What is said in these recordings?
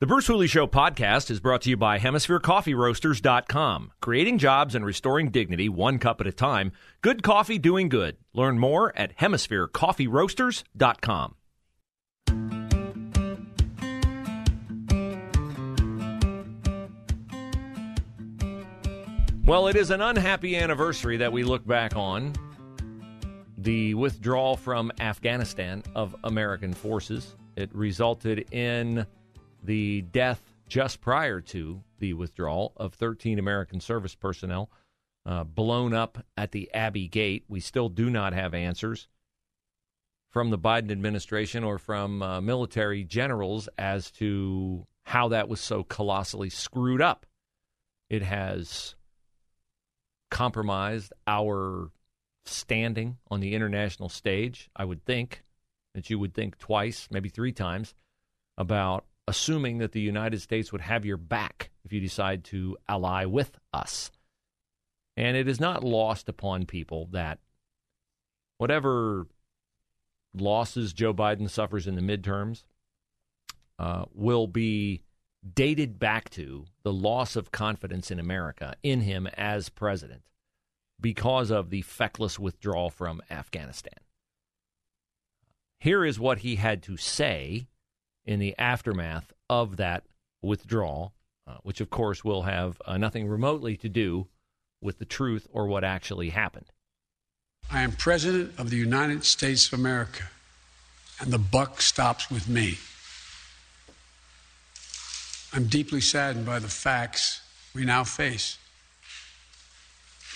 The Bruce Hooley Show podcast is brought to you by HemisphereCoffeeRoasters.com. Creating jobs and restoring dignity one cup at a time. Good coffee doing good. Learn more at HemisphereCoffeeRoasters.com. Well, it is an unhappy anniversary that we look back on. The withdrawal from Afghanistan of American forces. It resulted in the death just prior to the withdrawal of 13 American service personnel uh, blown up at the Abbey Gate. We still do not have answers from the Biden administration or from uh, military generals as to how that was so colossally screwed up. It has compromised our standing on the international stage. I would think that you would think twice, maybe three times, about assuming that the United States would have your back if you decide to ally with us. And it is not lost upon people that whatever losses Joe Biden suffers in the midterms uh, will be dated back to the loss of confidence in America in him as president because of the feckless withdrawal from Afghanistan. Here is what he had to say in the aftermath of that withdrawal, uh, which of course will have uh, nothing remotely to do with the truth or what actually happened. I am President of the United States of America, and the buck stops with me. I'm deeply saddened by the facts we now face.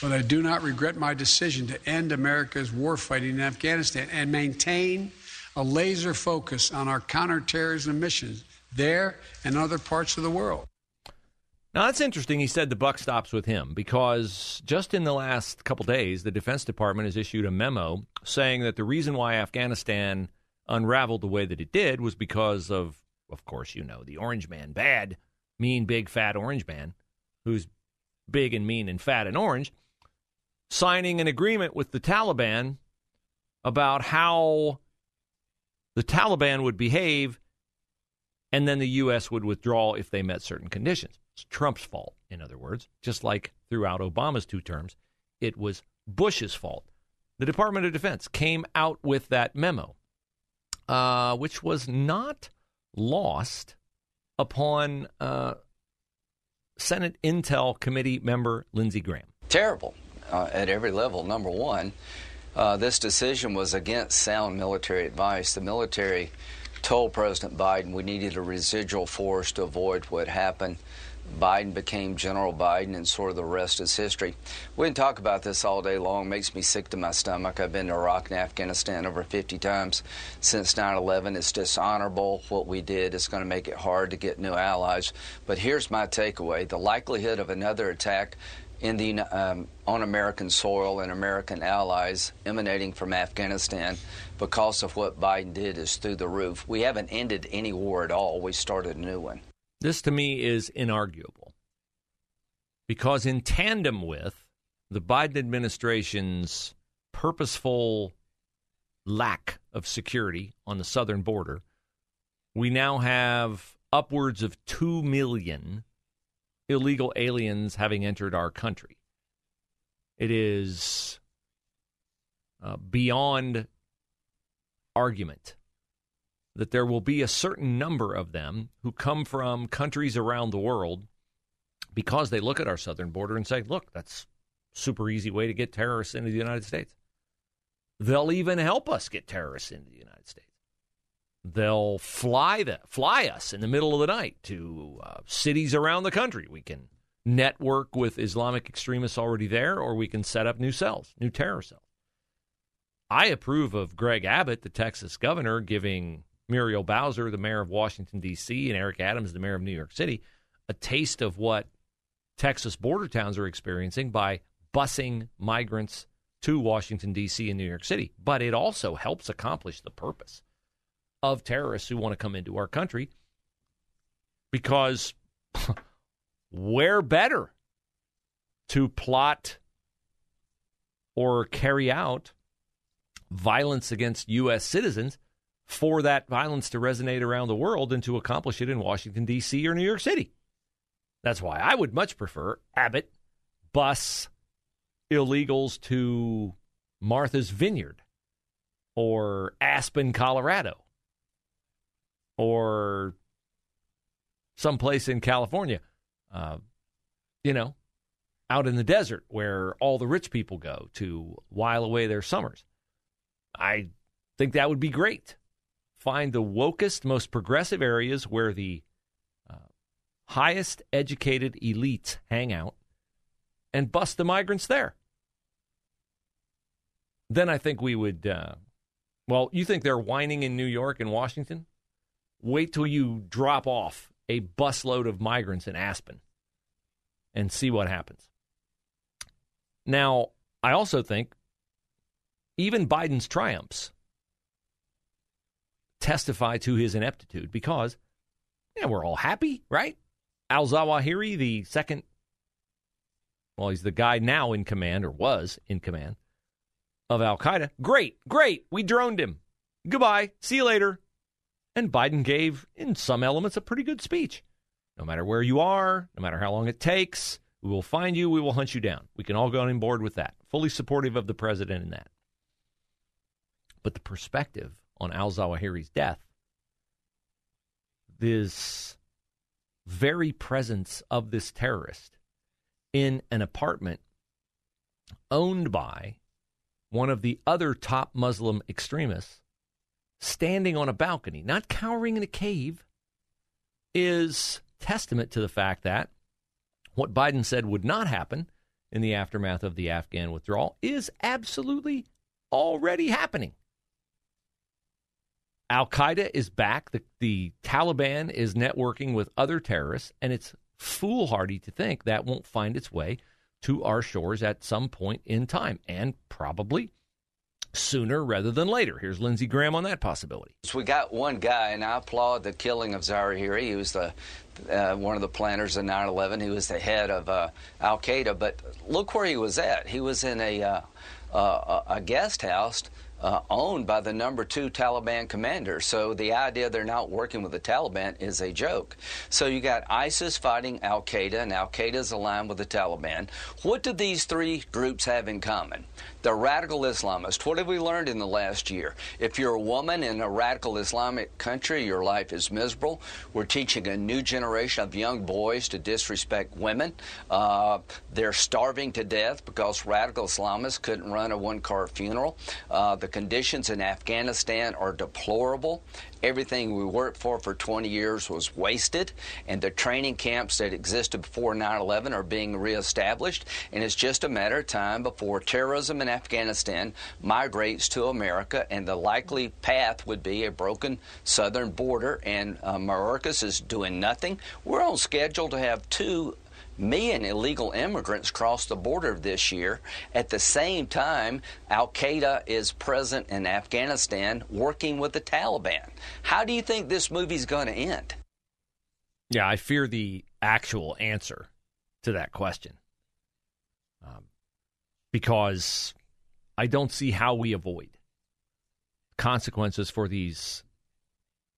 But I do not regret my decision to end America's war fighting in Afghanistan and maintain a laser focus on our counterterrorism missions there and other parts of the world. Now that's interesting. He said the buck stops with him because just in the last couple days, the Defense Department has issued a memo saying that the reason why Afghanistan unraveled the way that it did was because of of course, you know, the orange man, bad, mean, big, fat orange man, who's big and mean and fat and orange, signing an agreement with the Taliban about how the Taliban would behave and then the U.S. would withdraw if they met certain conditions. It's Trump's fault, in other words, just like throughout Obama's two terms, it was Bush's fault. The Department of Defense came out with that memo, uh, which was not lost upon uh, Senate Intel Committee member Lindsey Graham. Terrible uh, at every level. Number one, uh, this decision was against sound military advice. The military told President Biden we needed a residual force to avoid what happened Biden became General Biden, and sort of the rest is history. We can talk about this all day long. It makes me sick to my stomach. I've been to Iraq and Afghanistan over 50 times since 9 11. It's dishonorable what we did. It's going to make it hard to get new allies. But here's my takeaway the likelihood of another attack in the, um, on American soil and American allies emanating from Afghanistan because of what Biden did is through the roof. We haven't ended any war at all. We started a new one. This to me is inarguable because, in tandem with the Biden administration's purposeful lack of security on the southern border, we now have upwards of 2 million illegal aliens having entered our country. It is uh, beyond argument that there will be a certain number of them who come from countries around the world because they look at our southern border and say, look, that's super easy way to get terrorists into the United States. They'll even help us get terrorists into the United States. They'll fly the, fly us in the middle of the night to uh, cities around the country. We can network with Islamic extremists already there, or we can set up new cells, new terror cells. I approve of Greg Abbott, the Texas governor, giving Muriel Bowser, the mayor of Washington, D.C., and Eric Adams, the mayor of New York City, a taste of what Texas border towns are experiencing by busing migrants to Washington, D.C. and New York City. But it also helps accomplish the purpose of terrorists who want to come into our country because where better to plot or carry out violence against U.S. citizens for that violence to resonate around the world and to accomplish it in Washington, D.C. or New York City. That's why I would much prefer Abbott bus illegals to Martha's Vineyard or Aspen, Colorado or someplace in California, uh, you know, out in the desert where all the rich people go to while away their summers. I think that would be great. Find the wokest, most progressive areas where the uh, highest educated elites hang out and bust the migrants there. Then I think we would. Uh, well, you think they're whining in New York and Washington? Wait till you drop off a busload of migrants in Aspen and see what happens. Now, I also think even Biden's triumphs testify to his ineptitude because yeah, we're all happy, right? Al Zawahiri, the second, well, he's the guy now in command or was in command of Al Qaeda. Great, great. We droned him. Goodbye. See you later. And Biden gave, in some elements, a pretty good speech. No matter where you are, no matter how long it takes, we will find you, we will hunt you down. We can all go on board with that. Fully supportive of the president in that. But the perspective on al Zawahiri's death, this very presence of this terrorist in an apartment owned by one of the other top Muslim extremists standing on a balcony, not cowering in a cave, is testament to the fact that what Biden said would not happen in the aftermath of the Afghan withdrawal is absolutely already happening. Al Qaeda is back. The, the Taliban is networking with other terrorists, and it's foolhardy to think that won't find its way to our shores at some point in time, and probably sooner rather than later. Here's Lindsey Graham on that possibility. So we got one guy, and I applaud the killing of Zawahiri. He was the uh, one of the planners of 9/11. He was the head of uh, Al Qaeda. But look where he was at. He was in a uh, uh a guest house uh, owned by the number two Taliban commander. So the idea they're not working with the Taliban is a joke. So you got ISIS fighting Al Qaeda, and Al Qaeda is aligned with the Taliban. What do these three groups have in common? The radical Islamists. What have we learned in the last year? If you're a woman in a radical Islamic country, your life is miserable. We're teaching a new generation of young boys to disrespect women. Uh, they're starving to death because radical Islamists couldn't run a one car funeral. Uh, the conditions in Afghanistan are deplorable. Everything we worked for for 20 years was wasted, and the training camps that existed before 9 11 are being reestablished. And it's just a matter of time before terrorism in Afghanistan migrates to America, and the likely path would be a broken southern border. And uh, is doing nothing. We're on schedule to have two million illegal immigrants cross the border this year. At the same time, Al Qaeda is present in Afghanistan working with the Taliban. How do you think this movie's going to end? Yeah, I fear the actual answer to that question. Um, because I don't see how we avoid consequences for these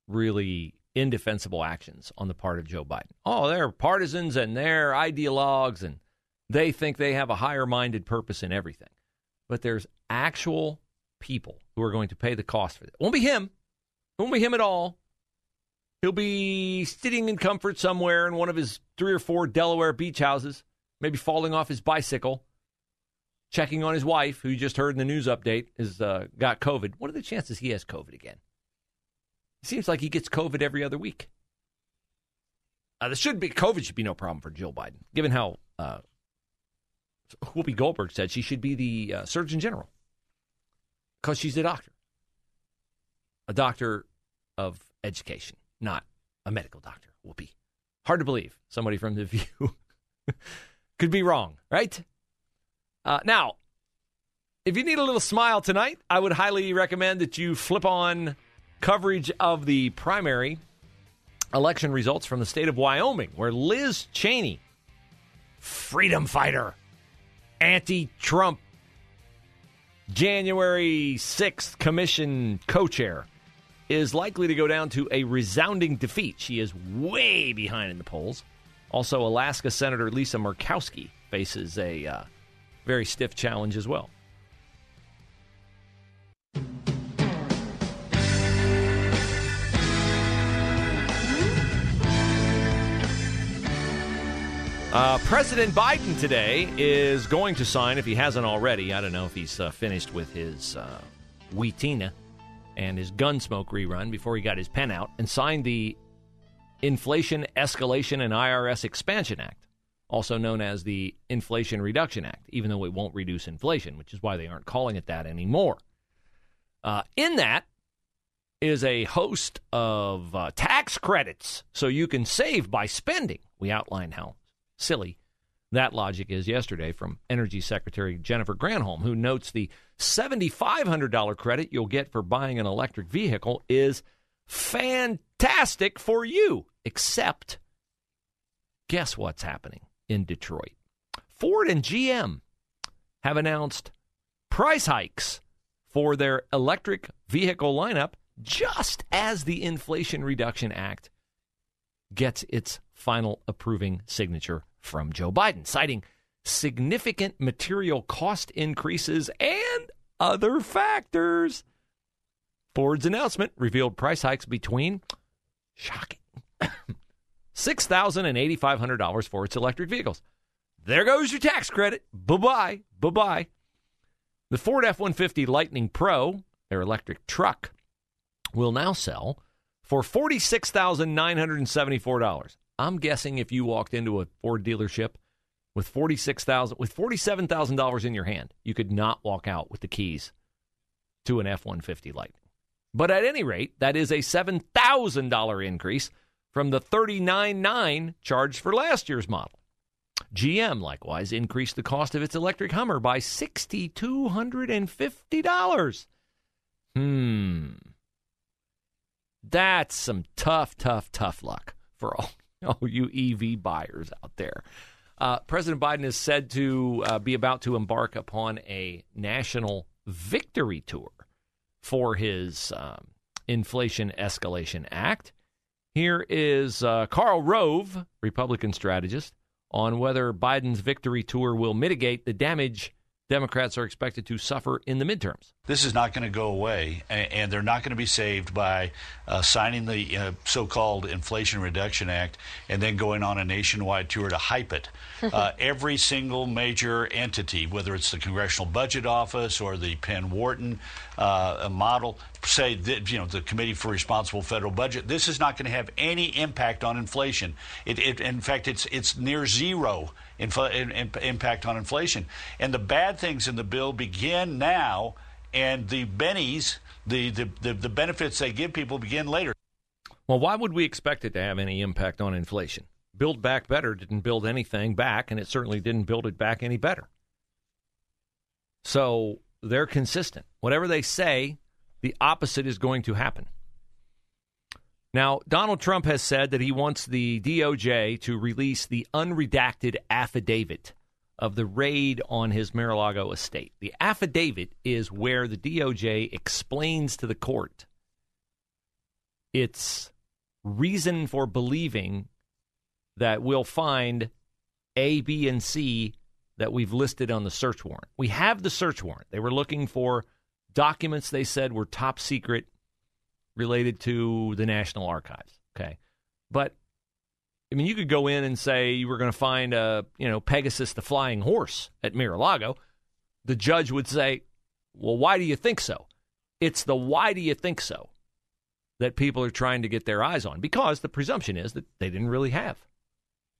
really indefensible actions on the part of Joe Biden. Oh, they're partisans and they're ideologues and they think they have a higher minded purpose in everything. But there's actual people who are going to pay the cost for it. Won't be him. Won't be him at all. He'll be sitting in comfort somewhere in one of his three or four Delaware beach houses, maybe falling off his bicycle, checking on his wife, who you just heard in the news update has uh, got COVID. What are the chances he has COVID again? It seems like he gets COVID every other week. Uh, this should be COVID should be no problem for Jill Biden, given how uh, Whoopi Goldberg said she should be the uh, Surgeon General because she's a doctor, a doctor of education, not a medical doctor. Whoopi, hard to believe somebody from the View could be wrong, right? Uh, now, if you need a little smile tonight, I would highly recommend that you flip on coverage of the primary election results from the state of Wyoming, where Liz Cheney, freedom fighter, anti Trump, January 6th commission co chair, is likely to go down to a resounding defeat. She is way behind in the polls. Also, Alaska Senator Lisa Murkowski faces a uh, very stiff challenge as well. Uh, President Biden today is going to sign, if he hasn't already, I don't know if he's uh, finished with his uh, Wheatena and his Gunsmoke rerun before he got his pen out, and signed the Inflation Escalation and IRS Expansion Act, also known as the Inflation Reduction Act, even though it won't reduce inflation, which is why they aren't calling it that anymore. Uh, in that is a host of uh, tax credits so you can save by spending. We outline how silly that logic is yesterday from Energy Secretary Jennifer Granholm, who notes the $7,500 credit you'll get for buying an electric vehicle is fantastic for you, except guess what's happening in Detroit? Ford and GM have announced price hikes for their electric vehicle lineup just as the Inflation Reduction Act gets its final approving signature from Joe Biden, citing significant material cost increases and other factors. Ford's announcement revealed price hikes between shocking $6,000 and $8,500 for its electric vehicles. There goes your tax credit. Bye bye. Bye bye. The Ford F 150 Lightning Pro, their electric truck, will now sell for $46,974. I'm guessing if you walked into a Ford dealership with 46,000 with $47,000 in your hand, you could not walk out with the keys to an F150 Lightning. But at any rate, that is a $7,000 increase from the $39,900 charged for last year's model. GM likewise increased the cost of its electric Hummer by $6,250. Hmm. That's some tough, tough, tough luck for all, all you EV buyers out there. Uh, President Biden is said to uh, be about to embark upon a national victory tour for his um, Inflation Escalation Act. Here is uh, Karl Rove, Republican strategist, on whether Biden's victory tour will mitigate the damage Democrats are expected to suffer in the midterms. This is not going to go away, and they're not going to be saved by uh, signing the uh, so called Inflation Reduction Act and then going on a nationwide tour to hype it. uh, every single major entity, whether it's the Congressional Budget Office or the Penn Wharton uh, model, say that, you know the Committee for Responsible Federal Budget. This is not going to have any impact on inflation. It, it, in fact, it's it's near zero infl- in, in, impact on inflation. And the bad things in the bill begin now and the bennies, the, the, the, the benefits they give people begin later. Well, why would we expect it to have any impact on inflation? Build Back Better didn't build anything back, and it certainly didn't build it back any better. So they're consistent. Whatever they say, the opposite is going to happen. Now, Donald Trump has said that he wants the DOJ to release the unredacted affidavit of the raid on his Mar-a-Lago estate. The affidavit is where the DOJ explains to the court its reason for believing that we'll find A, B, and C that we've listed on the search warrant. We have the search warrant. They were looking for documents they said were top secret related to the National Archives. Okay. But I mean, you could go in and say you were going to find a, you know, Pegasus the flying horse at Mar-a-Lago. The judge would say, "Well, why do you think so?" It's the why do you think so that people are trying to get their eyes on because the presumption is that they didn't really have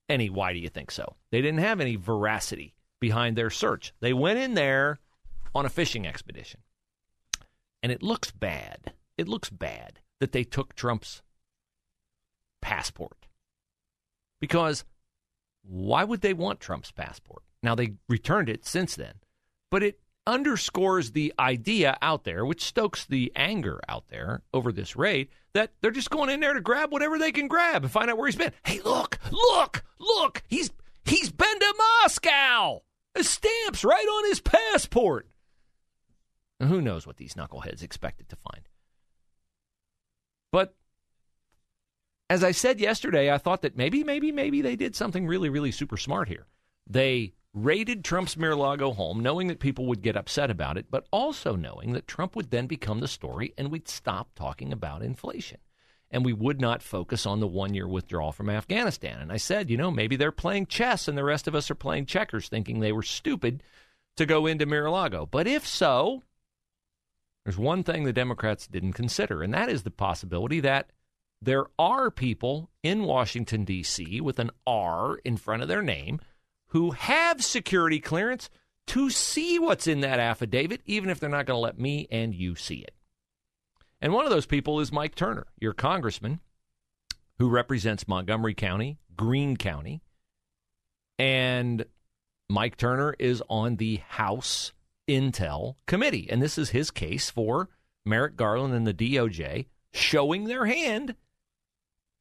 any why do you think so. They didn't have any veracity behind their search. They went in there on a fishing expedition. And it looks bad. It looks bad that they took Trump's passport. Because why would they want Trump's passport? Now, they returned it since then, but it underscores the idea out there, which stokes the anger out there over this raid, that they're just going in there to grab whatever they can grab and find out where he's been. Hey, look, look, look, he's he's been to Moscow. The stamps right on his passport. And who knows what these knuckleheads expected to find. But as I said yesterday, I thought that maybe, maybe, maybe they did something really, really super smart here. They raided Trump's Mar-a-Lago home, knowing that people would get upset about it, but also knowing that Trump would then become the story and we'd stop talking about inflation. And we would not focus on the one year withdrawal from Afghanistan. And I said, you know, maybe they're playing chess and the rest of us are playing checkers, thinking they were stupid to go into Mar-a-Lago. But if so, there's one thing the Democrats didn't consider, and that is the possibility that there are people in Washington, D.C., with an R in front of their name who have security clearance to see what's in that affidavit, even if they're not going to let me and you see it. And one of those people is Mike Turner, your congressman who represents Montgomery County, Greene County. And Mike Turner is on the House Intel Committee. And this is his case for Merrick Garland and the DOJ showing their hand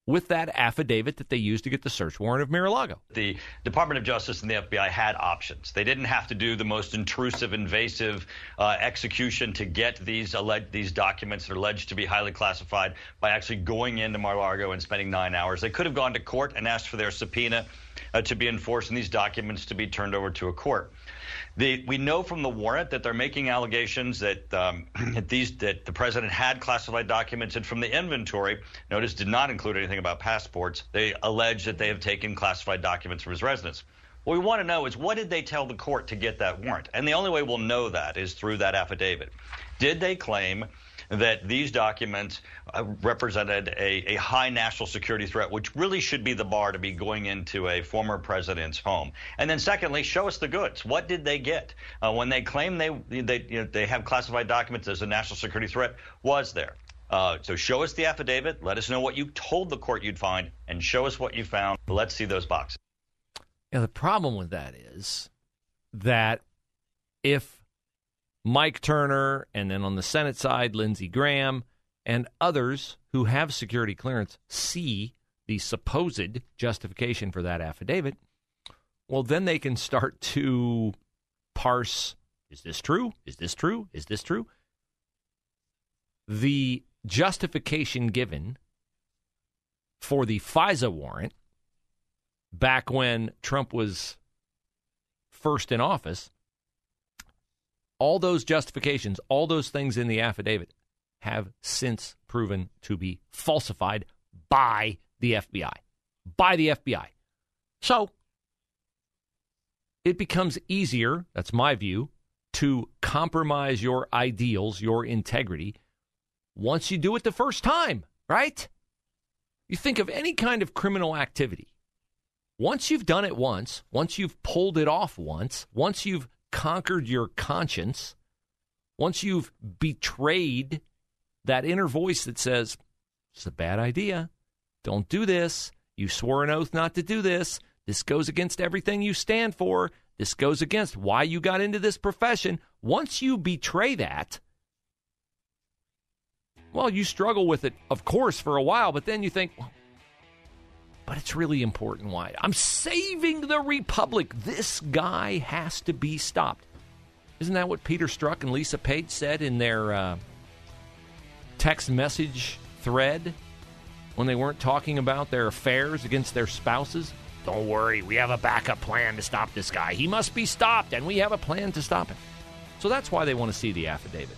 with that affidavit that they used to get the search warrant of Mar-a-Lago. The Department of Justice and the FBI had options. They didn't have to do the most intrusive, invasive uh, execution to get these alleged these documents that are alleged to be highly classified by actually going into Mar-a-Lago and spending nine hours. They could have gone to court and asked for their subpoena uh, to be enforced and these documents to be turned over to a court. The, we know from the warrant that they're making allegations that, um, that these that the president had classified documents, and from the inventory, notice did not include anything about passports. They allege that they have taken classified documents from his residence. What we want to know is what did they tell the court to get that warrant? And the only way we'll know that is through that affidavit. Did they claim that these documents uh, represented a, a, high national security threat, which really should be the bar to be going into a former president's home. And then, secondly, show us the goods. What did they get uh, when they claim they they you know, they have classified documents as a national security threat? Was there? Uh, so show us the affidavit. Let us know what you told the court you'd find, and show us what you found. Let's see those boxes. Yeah, the problem with that is that if Mike Turner, and then on the Senate side, Lindsey Graham, and others who have security clearance see the supposed justification for that affidavit, well, then they can start to parse is this true? Is this true? Is this true? The justification given for the FISA warrant back when Trump was first in office all those justifications, all those things in the affidavit have since proven to be falsified by the FBI. By the FBI. So it becomes easier, that's my view, to compromise your ideals, your integrity, once you do it the first time, right? You think of any kind of criminal activity. Once you've done it once, once you've pulled it off once, once you've conquered your conscience, once you've betrayed that inner voice that says, it's a bad idea, don't do this, you swore an oath not to do this, this goes against everything you stand for, this goes against why you got into this profession. Once you betray that, well, you struggle with it, of course, for a while, but then you think, well, but it's really important why. I'm saving the Republic. This guy has to be stopped. Isn't that what Peter Strzok and Lisa Page said in their uh, text message thread when they weren't talking about their affairs against their spouses? Don't worry, we have a backup plan to stop this guy. He must be stopped, and we have a plan to stop him. So that's why they want to see the affidavit.